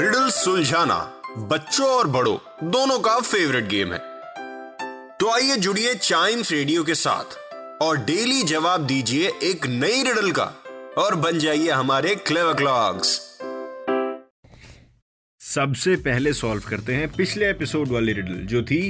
Riddle सुलझाना बच्चों और बड़ों, दोनों का फेवरेट गेम है। तो आइए जुड़िए चाइम्स रेडियो के साथ और डेली जवाब दीजिए एक नई रिडल का और बन जाइए हमारे क्लेवर क्लॉक्स सबसे पहले सॉल्व करते हैं पिछले एपिसोड वाली रिडल जो थी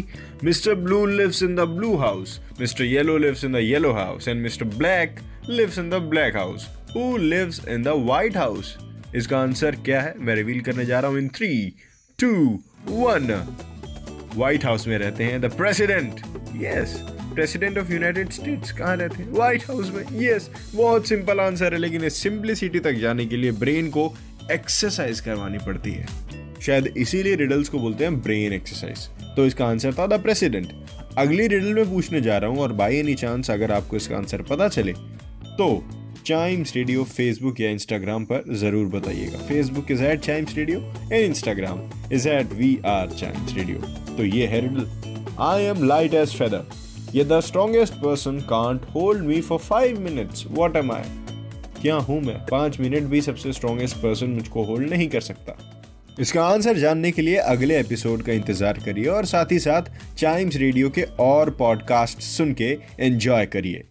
mister blue lives in the blue house mister yellow lives in the yellow house and mister black lives in the black house who lives in the white house इसका answer क्या है? मैं reveal करने जा रहा हूँ in three two one white house में रहते हैं the president yes president of United States कहाँ रहते हैं? व्हाइट हाउस में यस बहुत सिंपल आंसर है, लेकिन इस सिंप्लिसिटी तक जाने के लिए ब्रेन को एक्सरसाइज करवानी पड़ती है। शायद इसीलिए रिडल्स को बोलते हैं ब्रेन एक्सरसाइज तो इसका आंसर था द प्रेसिडेंट अगली रिडल में पूछने जा रहा हूँ, और बाई एनी चांस अगर आपको इसका आंसर पता चले तो चाइम्स रेडियो फेसबुक या इंस्टाग्राम पर ज़रूर बताइएगा। Facebook is at Chimes radio and Instagram is at we are Chimes radio तो ये है riddle I am light as feather ये the strongest person can't hold me for five minutes what am I क्या हूँ मैं? पाँच minute भी सबसे स्ट्रॉन्गेस्ट पर्सन मुझको होल्ड नहीं कर सकता। इसका आंसर जानने के लिए अगले एपिसोड का इंतज़ार करिए और साथ ही साथ चाइम्स रेडियो के और पॉडकास्ट सुन के एंजॉय करिए।